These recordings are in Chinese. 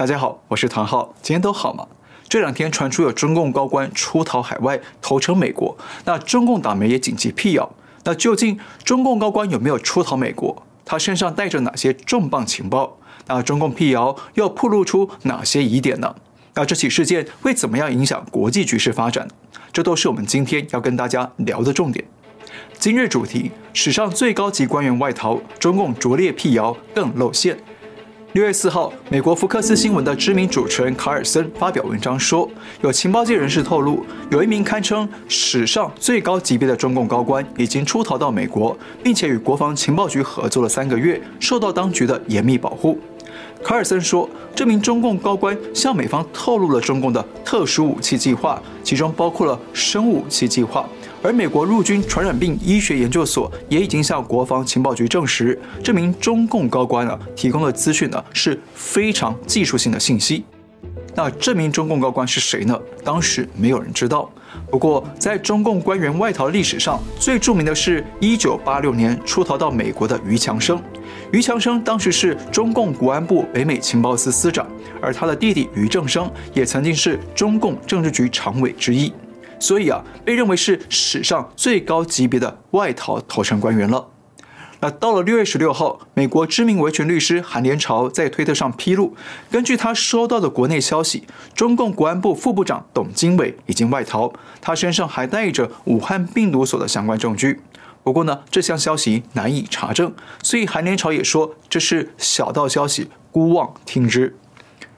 大家好，我是唐浩，今天都好吗？这两天传出有中共高官出逃海外，投诚美国，那中共党媒也紧急辟谣。那究竟中共高官有没有出逃美国？他身上带着哪些重磅情报？那中共辟谣又暴露出哪些疑点呢？那这起事件会怎么样影响国际局势发展？这都是我们今天要跟大家聊的重点。今日主题：史上最高级官员外逃，中共拙劣辟谣更露馅。六月四号，美国福克斯新闻的知名主持人卡尔森发表文章说，有情报界人士透露，有一名堪称史上最高级别的中共高官已经出逃到美国，并且与国防情报局合作了三个月，受到当局的严密保护。卡尔森说，这名中共高官向美方透露了中共的特殊武器计划，其中包括了生物武器计划。而美国陆军传染病医学研究所也已经向国防情报局证实，这名中共高官呢提供的资讯呢是非常技术性的信息。那这名中共高官是谁呢？当时没有人知道。不过，在中共官员外逃历史上，最著名的是1986年出逃到美国的于强生。于强生当时是中共国安部北美情报司司长，而他的弟弟于正声也曾经是中共政治局常委之一。所以啊，被认为是史上最高级别的外逃投诚官员了。那到了六月十六号，美国知名维权律师韩连朝在推特上披露，根据他收到的国内消息，中共国安部副部长董经纬已经外逃，他身上还带着武汉病毒所的相关证据。不过呢，这项消息难以查证，所以韩连朝也说这是小道消息，姑妄听之。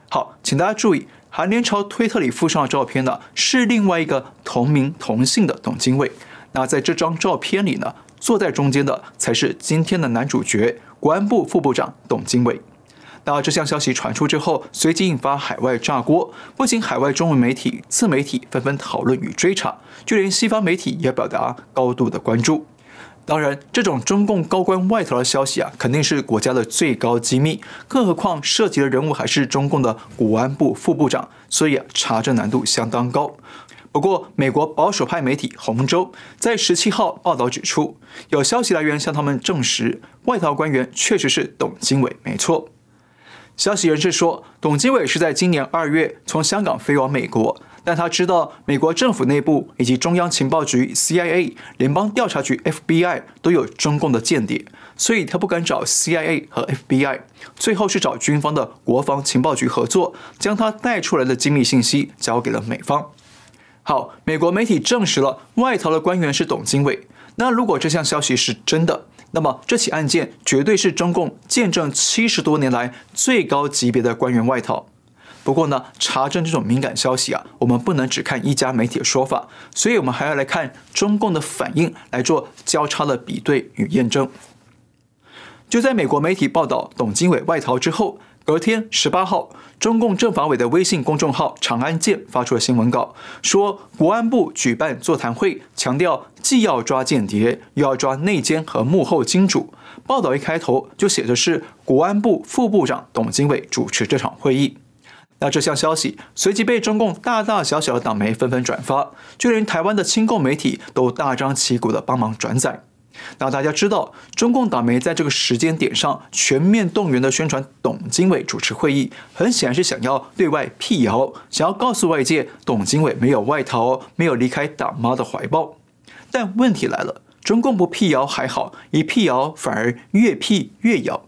好，请大家注意。韩联朝推特里附上的照片呢，是另外一个同名同姓的董经纬。那在这张照片里呢，坐在中间的才是今天的男主角——国安部副部长董经纬。那这项消息传出之后，随即引发海外炸锅，不仅海外中文媒体、自媒体纷纷讨论与追查，就连西方媒体也表达高度的关注。当然，这种中共高官外逃的消息啊，肯定是国家的最高机密，更何况涉及的人物还是中共的国安部副部长，所以啊，查证难度相当高。不过，美国保守派媒体《红州》在十七号报道指出，有消息来源向他们证实，外逃官员确实是董经纬，没错。消息人士说，董经纬是在今年二月从香港飞往美国。但他知道美国政府内部以及中央情报局 CIA、联邦调查局 FBI 都有中共的间谍，所以他不敢找 CIA 和 FBI，最后是找军方的国防情报局合作，将他带出来的机密信息交给了美方。好，美国媒体证实了外逃的官员是董经纬。那如果这项消息是真的，那么这起案件绝对是中共见证七十多年来最高级别的官员外逃。不过呢，查证这种敏感消息啊，我们不能只看一家媒体的说法，所以我们还要来看中共的反应，来做交叉的比对与验证。就在美国媒体报道董经纬外逃之后，隔天十八号，中共政法委的微信公众号“长安见”发出了新闻稿，说国安部举办座谈会，强调既要抓间谍，又要抓内奸和幕后金主。报道一开头就写的是国安部副部长董经纬主持这场会议。那这项消息随即被中共大大小小的党媒纷纷转发，就连台湾的亲共媒体都大张旗鼓的帮忙转载。那大家知道，中共党媒在这个时间点上全面动员的宣传董经纬主持会议，很显然是想要对外辟谣，想要告诉外界董经纬没有外逃，没有离开党妈的怀抱。但问题来了，中共不辟谣还好，一辟谣反而越辟越谣。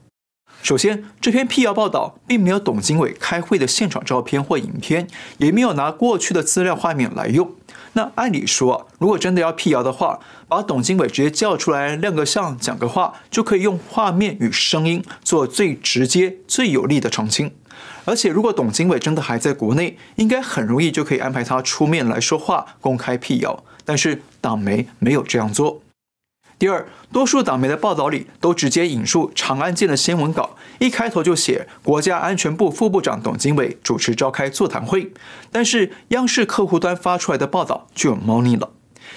首先，这篇辟谣报道并没有董经纬开会的现场照片或影片，也没有拿过去的资料画面来用。那按理说，如果真的要辟谣的话，把董经纬直接叫出来亮个相、讲个话，就可以用画面与声音做最直接、最有力的澄清。而且，如果董经纬真的还在国内，应该很容易就可以安排他出面来说话，公开辟谣。但是党媒没有这样做。第二，多数党媒的报道里都直接引述《长安见》的新闻稿，一开头就写国家安全部副部长董经纬主持召开座谈会。但是央视客户端发出来的报道就有猫腻了，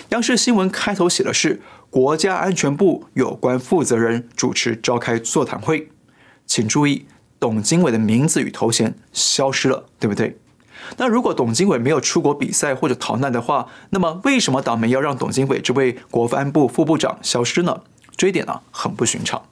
央视新闻开头写的是国家安全部有关负责人主持召开座谈会。请注意，董经纬的名字与头衔消失了，对不对？那如果董经纬没有出国比赛或者逃难的话，那么为什么党媒要让董经纬这位国安部副部长消失呢？这一点呢，很不寻常。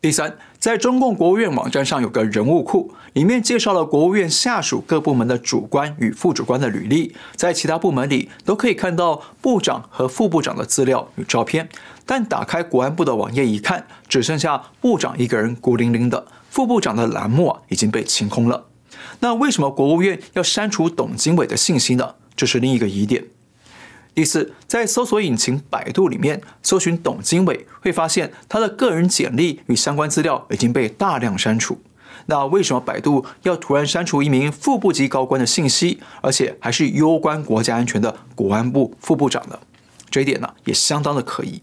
第三，在中共国务院网站上有个人物库，里面介绍了国务院下属各部门的主官与副主官的履历，在其他部门里都可以看到部长和副部长的资料与照片，但打开国安部的网页一看，只剩下部长一个人孤零零的，副部长的栏目啊已经被清空了。那为什么国务院要删除董经纬的信息呢？这是另一个疑点。第四，在搜索引擎百度里面搜寻董经纬，会发现他的个人简历与相关资料已经被大量删除。那为什么百度要突然删除一名副部级高官的信息，而且还是攸关国家安全的国安部副部长呢？这一点呢也相当的可疑。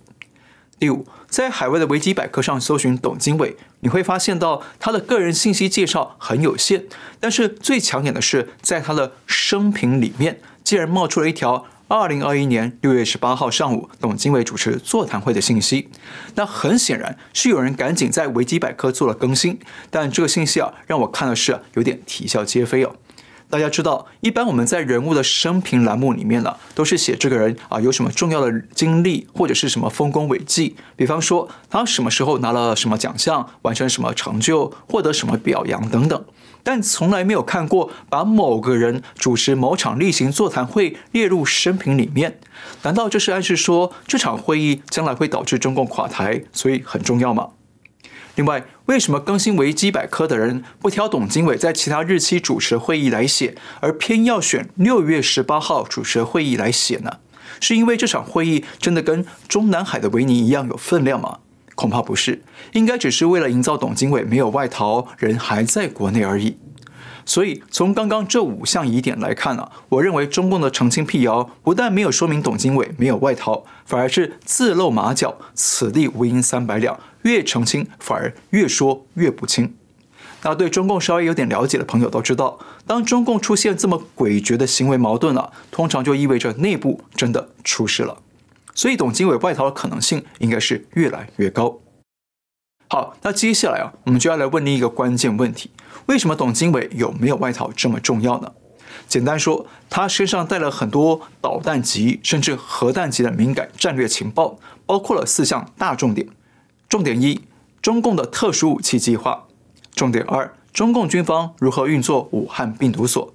第五，在海外的维基百科上搜寻董经纬，你会发现到他的个人信息介绍很有限，但是最抢眼的是在他的生平里面，竟然冒出了一条。二零二一年六月十八号上午，董经纬主持座谈会的信息。那很显然是有人赶紧在维基百科做了更新，但这个信息啊，让我看的是有点啼笑皆非哦。大家知道，一般我们在人物的生平栏目里面呢，都是写这个人啊有什么重要的经历，或者是什么丰功伟绩，比方说他什么时候拿了什么奖项，完成什么成就，获得什么表扬等等。但从来没有看过把某个人主持某场例行座谈会列入生平里面，难道这是暗示说这场会议将来会导致中共垮台，所以很重要吗？另外，为什么更新维基百科的人不挑董经纬在其他日期主持会议来写，而偏要选六月十八号主持会议来写呢？是因为这场会议真的跟中南海的维尼一样有分量吗？恐怕不是，应该只是为了营造董经纬没有外逃，人还在国内而已。所以，从刚刚这五项疑点来看啊，我认为中共的澄清辟谣不但没有说明董经纬没有外逃，反而是自露马脚，此地无银三百两。越澄清，反而越说越不清。那对中共稍微有点了解的朋友都知道，当中共出现这么诡谲的行为矛盾啊，通常就意味着内部真的出事了。所以，董经纬外逃的可能性应该是越来越高。好，那接下来啊，我们就要来问另一个关键问题：为什么董经纬有没有外逃这么重要呢？简单说，他身上带了很多导弹级甚至核弹级的敏感战略情报，包括了四项大重点。重点一：中共的特殊武器计划；重点二：中共军方如何运作武汉病毒所；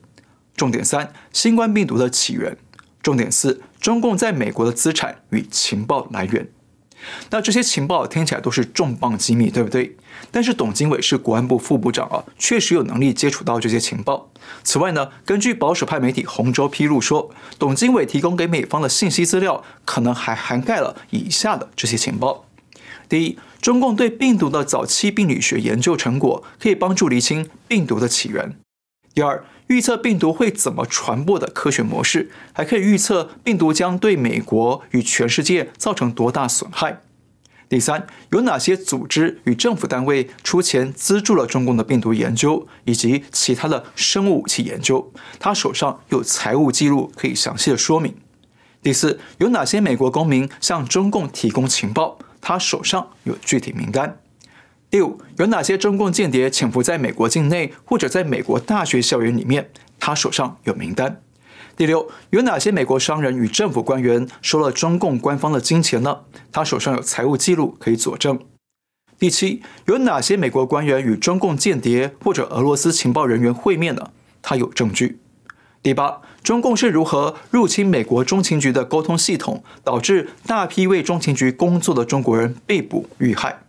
重点三：新冠病毒的起源；重点四：中共在美国的资产与情报来源。那这些情报听起来都是重磅机密，对不对？但是董经纬是国安部副部长啊，确实有能力接触到这些情报。此外呢，根据保守派媒体红州披露说，董经纬提供给美方的信息资料，可能还涵盖了以下的这些情报。第一，中共对病毒的早期病理学研究成果可以帮助厘清病毒的起源。第二，预测病毒会怎么传播的科学模式，还可以预测病毒将对美国与全世界造成多大损害。第三，有哪些组织与政府单位出钱资助了中共的病毒研究以及其他的生物武器研究？他手上有财务记录可以详细的说明。第四，有哪些美国公民向中共提供情报？他手上有具体名单。第五，有哪些中共间谍潜伏在美国境内或者在美国大学校园里面？他手上有名单。第六，有哪些美国商人与政府官员收了中共官方的金钱呢？他手上有财务记录可以佐证。第七，有哪些美国官员与中共间谍或者俄罗斯情报人员会面呢？他有证据。第八，中共是如何入侵美国中情局的沟通系统，导致大批为中情局工作的中国人被捕遇害？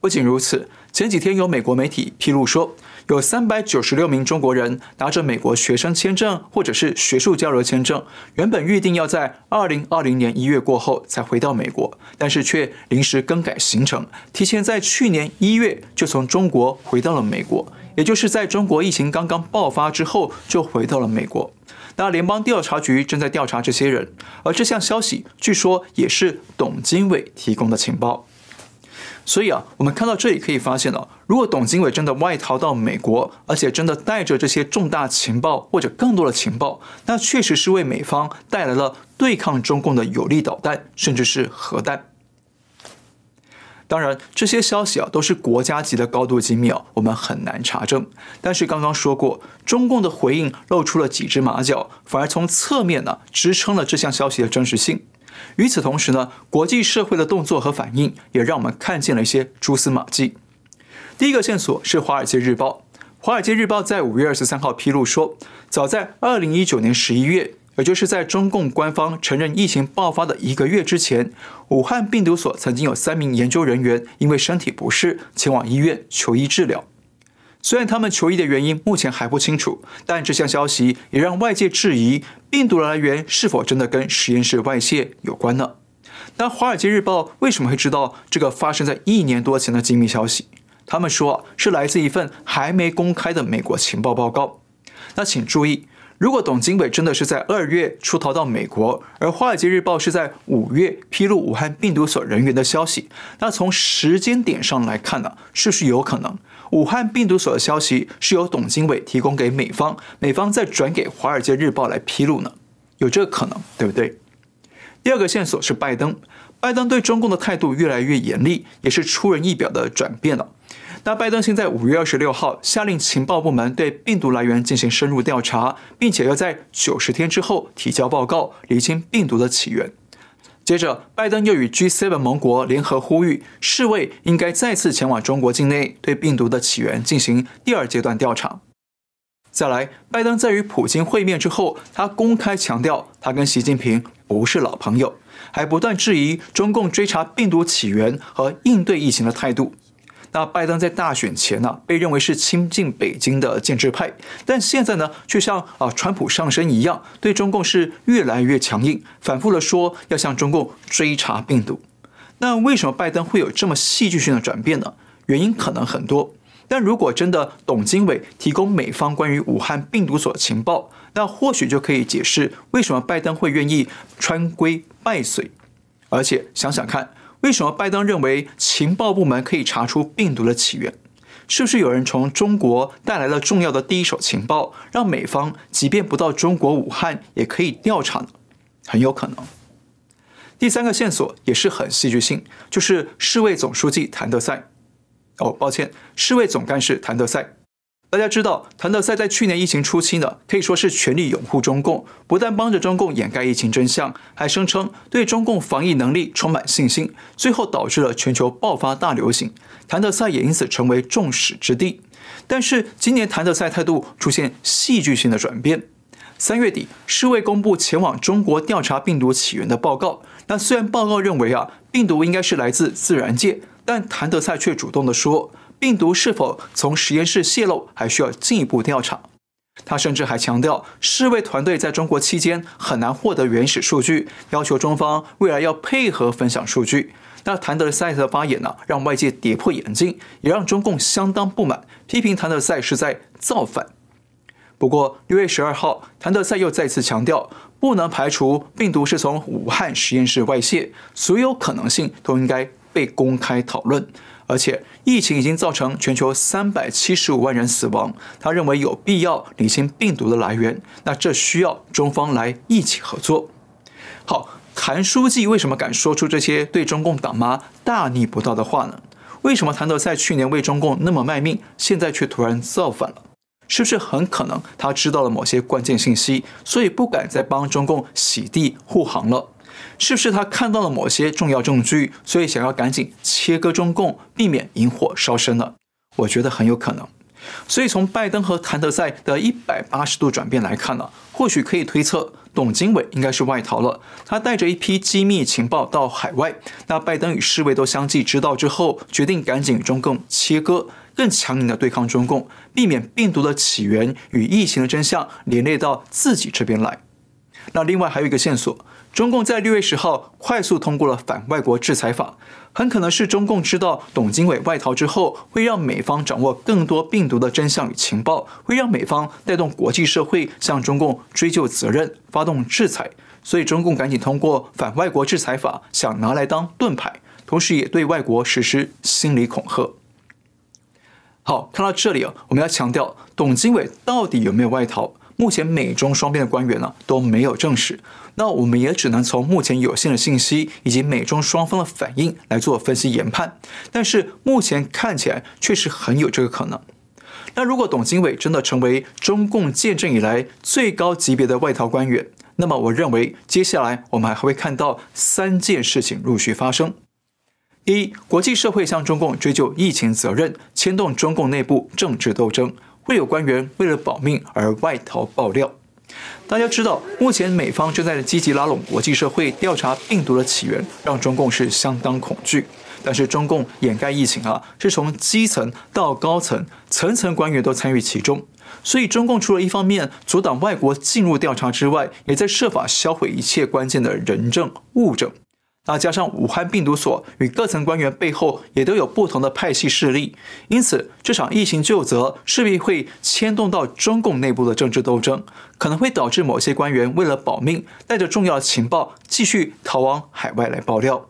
不仅如此，前几天有美国媒体披露说，有三百九十六名中国人拿着美国学生签证或者是学术交流签证，原本预定要在二零二零年一月过后才回到美国，但是却临时更改行程，提前在去年一月就从中国回到了美国，也就是在中国疫情刚刚爆发之后就回到了美国。那联邦调查局正在调查这些人，而这项消息据说也是董经纬提供的情报。所以啊，我们看到这里可以发现了，如果董经纬真的外逃到美国，而且真的带着这些重大情报或者更多的情报，那确实是为美方带来了对抗中共的有力导弹，甚至是核弹。当然，这些消息啊都是国家级的高度机密啊，我们很难查证。但是刚刚说过，中共的回应露出了几只马脚，反而从侧面呢支撑了这项消息的真实性。与此同时呢，国际社会的动作和反应也让我们看见了一些蛛丝马迹。第一个线索是《华尔街日报》，《华尔街日报》在五月二十三号披露说，早在二零一九年十一月。也就是在中共官方承认疫情爆发的一个月之前，武汉病毒所曾经有三名研究人员因为身体不适前往医院求医治疗。虽然他们求医的原因目前还不清楚，但这项消息也让外界质疑病毒的来源是否真的跟实验室外泄有关呢？那《华尔街日报》为什么会知道这个发生在一年多前的机密消息？他们说是来自一份还没公开的美国情报报告。那请注意。如果董经纬真的是在二月出逃到美国，而《华尔街日报》是在五月披露武汉病毒所人员的消息，那从时间点上来看呢，是不是有可能武汉病毒所的消息是由董经纬提供给美方，美方再转给《华尔街日报》来披露呢？有这个可能，对不对？第二个线索是拜登，拜登对中共的态度越来越严厉，也是出人意表的转变了。那拜登现在五月二十六号下令情报部门对病毒来源进行深入调查，并且要在九十天之后提交报告，厘清病毒的起源。接着，拜登又与 G7 盟国联合呼吁，世卫应该再次前往中国境内，对病毒的起源进行第二阶段调查。再来，拜登在与普京会面之后，他公开强调，他跟习近平不是老朋友，还不断质疑中共追查病毒起源和应对疫情的态度。那拜登在大选前呢、被认为是亲近北京的建制派，但现在呢，却像啊川普上身一样，对中共是越来越强硬，反复的说要向中共追查病毒。那为什么拜登会有这么戏剧性的转变呢？原因可能很多，但如果真的董经纬提供美方关于武汉病毒所情报，那或许就可以解释为什么拜登会愿意穿规拜随，而且想想看。为什么拜登认为情报部门可以查出病毒的起源？是不是有人从中国带来了重要的第一手情报，让美方即便不到中国武汉也可以调查呢？很有可能。第三个线索也是很戏剧性，就是世卫总书记谭德赛。哦，抱歉，世卫总干事谭德赛。大家知道，谭德赛在去年疫情初期呢，可以说是全力拥护中共，不但帮着中共掩盖疫情真相，还声称对中共防疫能力充满信心，最后导致了全球爆发大流行。谭德赛也因此成为众矢之的。但是今年谭德赛态度出现戏剧性的转变。三月底，世卫公布前往中国调查病毒起源的报告。那虽然报告认为啊，病毒应该是来自自然界，但谭德赛却主动的说。病毒是否从实验室泄露，还需要进一步调查。他甚至还强调，世卫团队在中国期间很难获得原始数据，要求中方未来要配合分享数据。那谭德赛的发言呢，让外界跌破眼镜，也让中共相当不满，批评谭德赛是在造反。不过六月十二号，谭德赛又再次强调，不能排除病毒是从武汉实验室外泄，所有可能性都应该被公开讨论。而且疫情已经造成全球三百七十五万人死亡，他认为有必要理清病毒的来源，那这需要中方来一起合作。好，谭书记为什么敢说出这些对中共党妈大逆不道的话呢？为什么谭德赛去年为中共那么卖命，现在却突然造反了？是不是很可能他知道了某些关键信息，所以不敢再帮中共洗地护航了？是不是他看到了某些重要证据，所以想要赶紧切割中共，避免引火烧身呢？我觉得很有可能。所以从拜登和谭德赛的一百八十度转变来看呢，或许可以推测，董经纬应该是外逃了。他带着一批机密情报到海外，那拜登与世卫都相继知道之后，决定赶紧与中共切割，更强硬的对抗中共，避免病毒的起源与疫情的真相连累到自己这边来。那另外还有一个线索。中共在六月十号快速通过了反外国制裁法，很可能是中共知道董经纬外逃之后，会让美方掌握更多病毒的真相与情报，会让美方带动国际社会向中共追究责任，发动制裁。所以中共赶紧通过反外国制裁法，想拿来当盾牌，同时也对外国实施心理恐吓。好，看到这里啊，我们要强调，董经纬到底有没有外逃？目前美中双边的官员呢都没有证实。那我们也只能从目前有限的信息以及美中双方的反应来做分析研判。但是目前看起来确实很有这个可能。那如果董经纬真的成为中共建政以来最高级别的外逃官员，那么我认为接下来我们还会看到三件事情陆续发生。一，国际社会向中共追究疫情责任，牵动中共内部政治斗争，会有官员为了保命而外逃爆料。大家知道，目前美方正在积极拉拢国际社会调查病毒的起源，让中共是相当恐惧。但是中共掩盖疫情啊，是从基层到高层，层层官员都参与其中。所以中共除了一方面阻挡外国进入调查之外，也在设法销毁一切关键的人证物证。那加上武汉病毒所与各层官员背后也都有不同的派系势力，因此这场疫情究责势必会牵动到中共内部的政治斗争，可能会导致某些官员为了保命，带着重要情报继续逃往海外来爆料。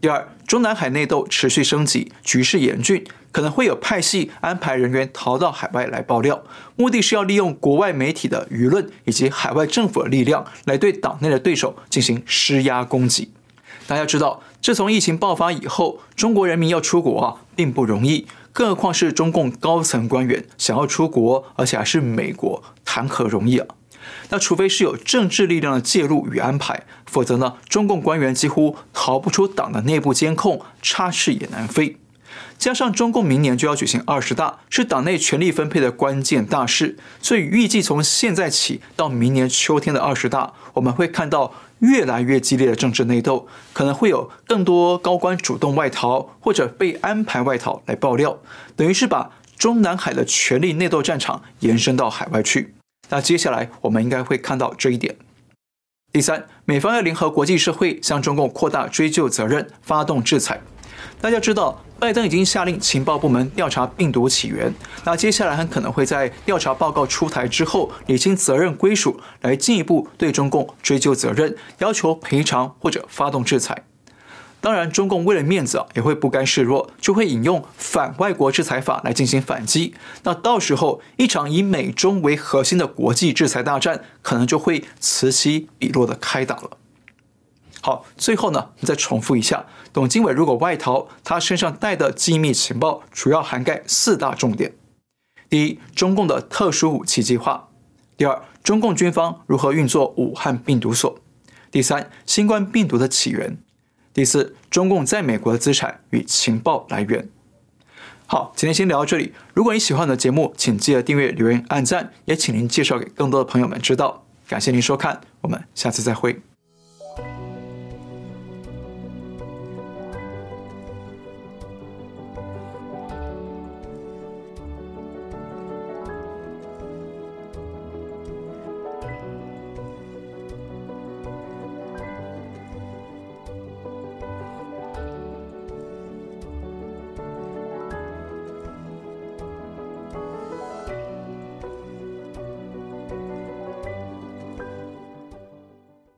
第二，中南海内斗持续升级，局势严峻，可能会有派系安排人员逃到海外来爆料，目的是要利用国外媒体的舆论以及海外政府的力量，来对党内的对手进行施压攻击。大家知道，自从疫情爆发以后，中国人民要出国啊，并不容易，更何况是中共高层官员想要出国，而且还是美国，谈何容易啊？那除非是有政治力量的介入与安排，否则呢，中共官员几乎逃不出党的内部监控，插翅也难飞。加上中共明年就要举行二十大，是党内权力分配的关键大事，所以预计从现在起到明年秋天的二十大，我们会看到越来越激烈的政治内斗，可能会有更多高官主动外逃或者被安排外逃来爆料，等于是把中南海的权力内斗战场延伸到海外去。那接下来我们应该会看到这一点。第三，美方要联合国际社会向中共扩大追究责任，发动制裁。大家知道，拜登已经下令情报部门调查病毒起源。那接下来很可能会在调查报告出台之后，理清责任归属，来进一步对中共追究责任，要求赔偿或者发动制裁。当然，中共为了面子啊，也会不甘示弱，就会引用反外国制裁法来进行反击。那到时候，一场以美中为核心的国际制裁大战，可能就会此起彼落的开打了。好，最后呢，我们再重复一下，董经纬如果外逃，他身上带的机密情报主要涵盖四大重点：第一，中共的特殊武器计划；第二，中共军方如何运作武汉病毒所；第三，新冠病毒的起源；第四，中共在美国的资产与情报来源。好，今天先聊到这里。如果你喜欢我的节目，请记得订阅、留言、按赞，也请您介绍给更多的朋友们知道。感谢您收看，我们下次再会。